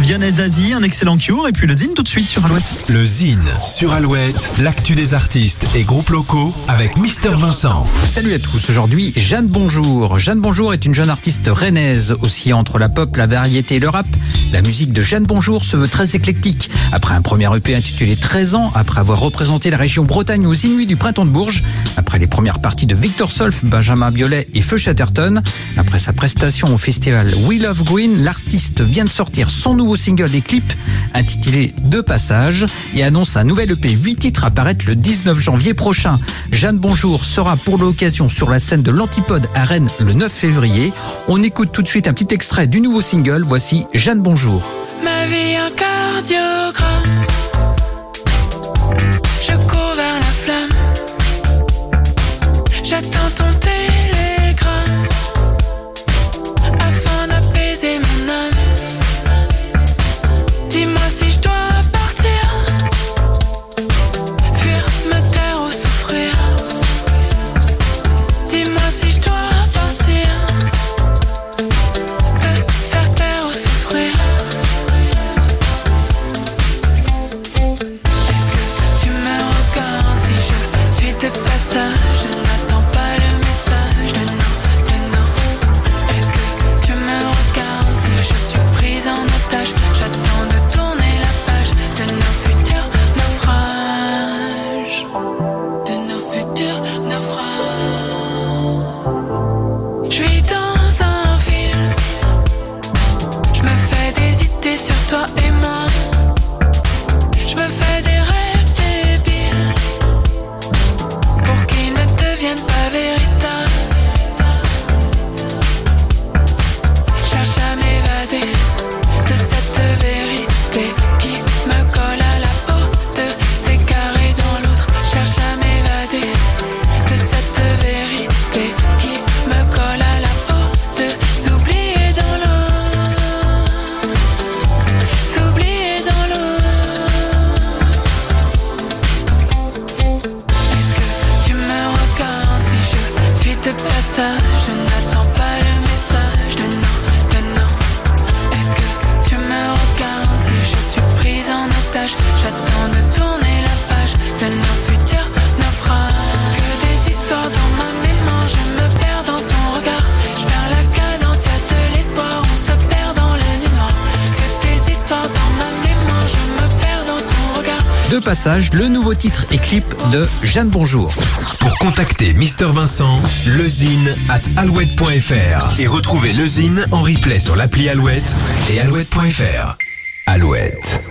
Vianney Asie, un excellent cure et puis le Zine tout de suite sur Alouette. Le Zine sur Alouette, l'actu des artistes et groupes locaux avec Mister Vincent. Salut à tous, aujourd'hui Jeanne Bonjour. Jeanne Bonjour est une jeune artiste rennaise, aussi entre la pop, la variété et le rap. La musique de Jeanne Bonjour se veut très éclectique. Après un premier EP intitulé 13 ans, après avoir représenté la région Bretagne aux Inuits du Printemps de Bourges, après les premières parties de Victor Solf, Benjamin Biolay et Feu Chatterton, après sa prestation au festival We Love Green, l'artiste vient de sortir son nouveau single et clip intitulé Deux passages et annonce un nouvel EP 8 titres à paraître le 19 janvier prochain. Jeanne Bonjour sera pour l'occasion sur la scène de l'Antipode à Rennes le 9 février. On écoute tout de suite un petit extrait du nouveau single. Voici Jeanne Bonjour. De passage? Je Deux passages, le nouveau titre et clip de Jeanne Bonjour. Pour contacter Mister Vincent, lezine at alouette.fr et retrouver lezine en replay sur l'appli Alouette et alouette.fr. Alouette.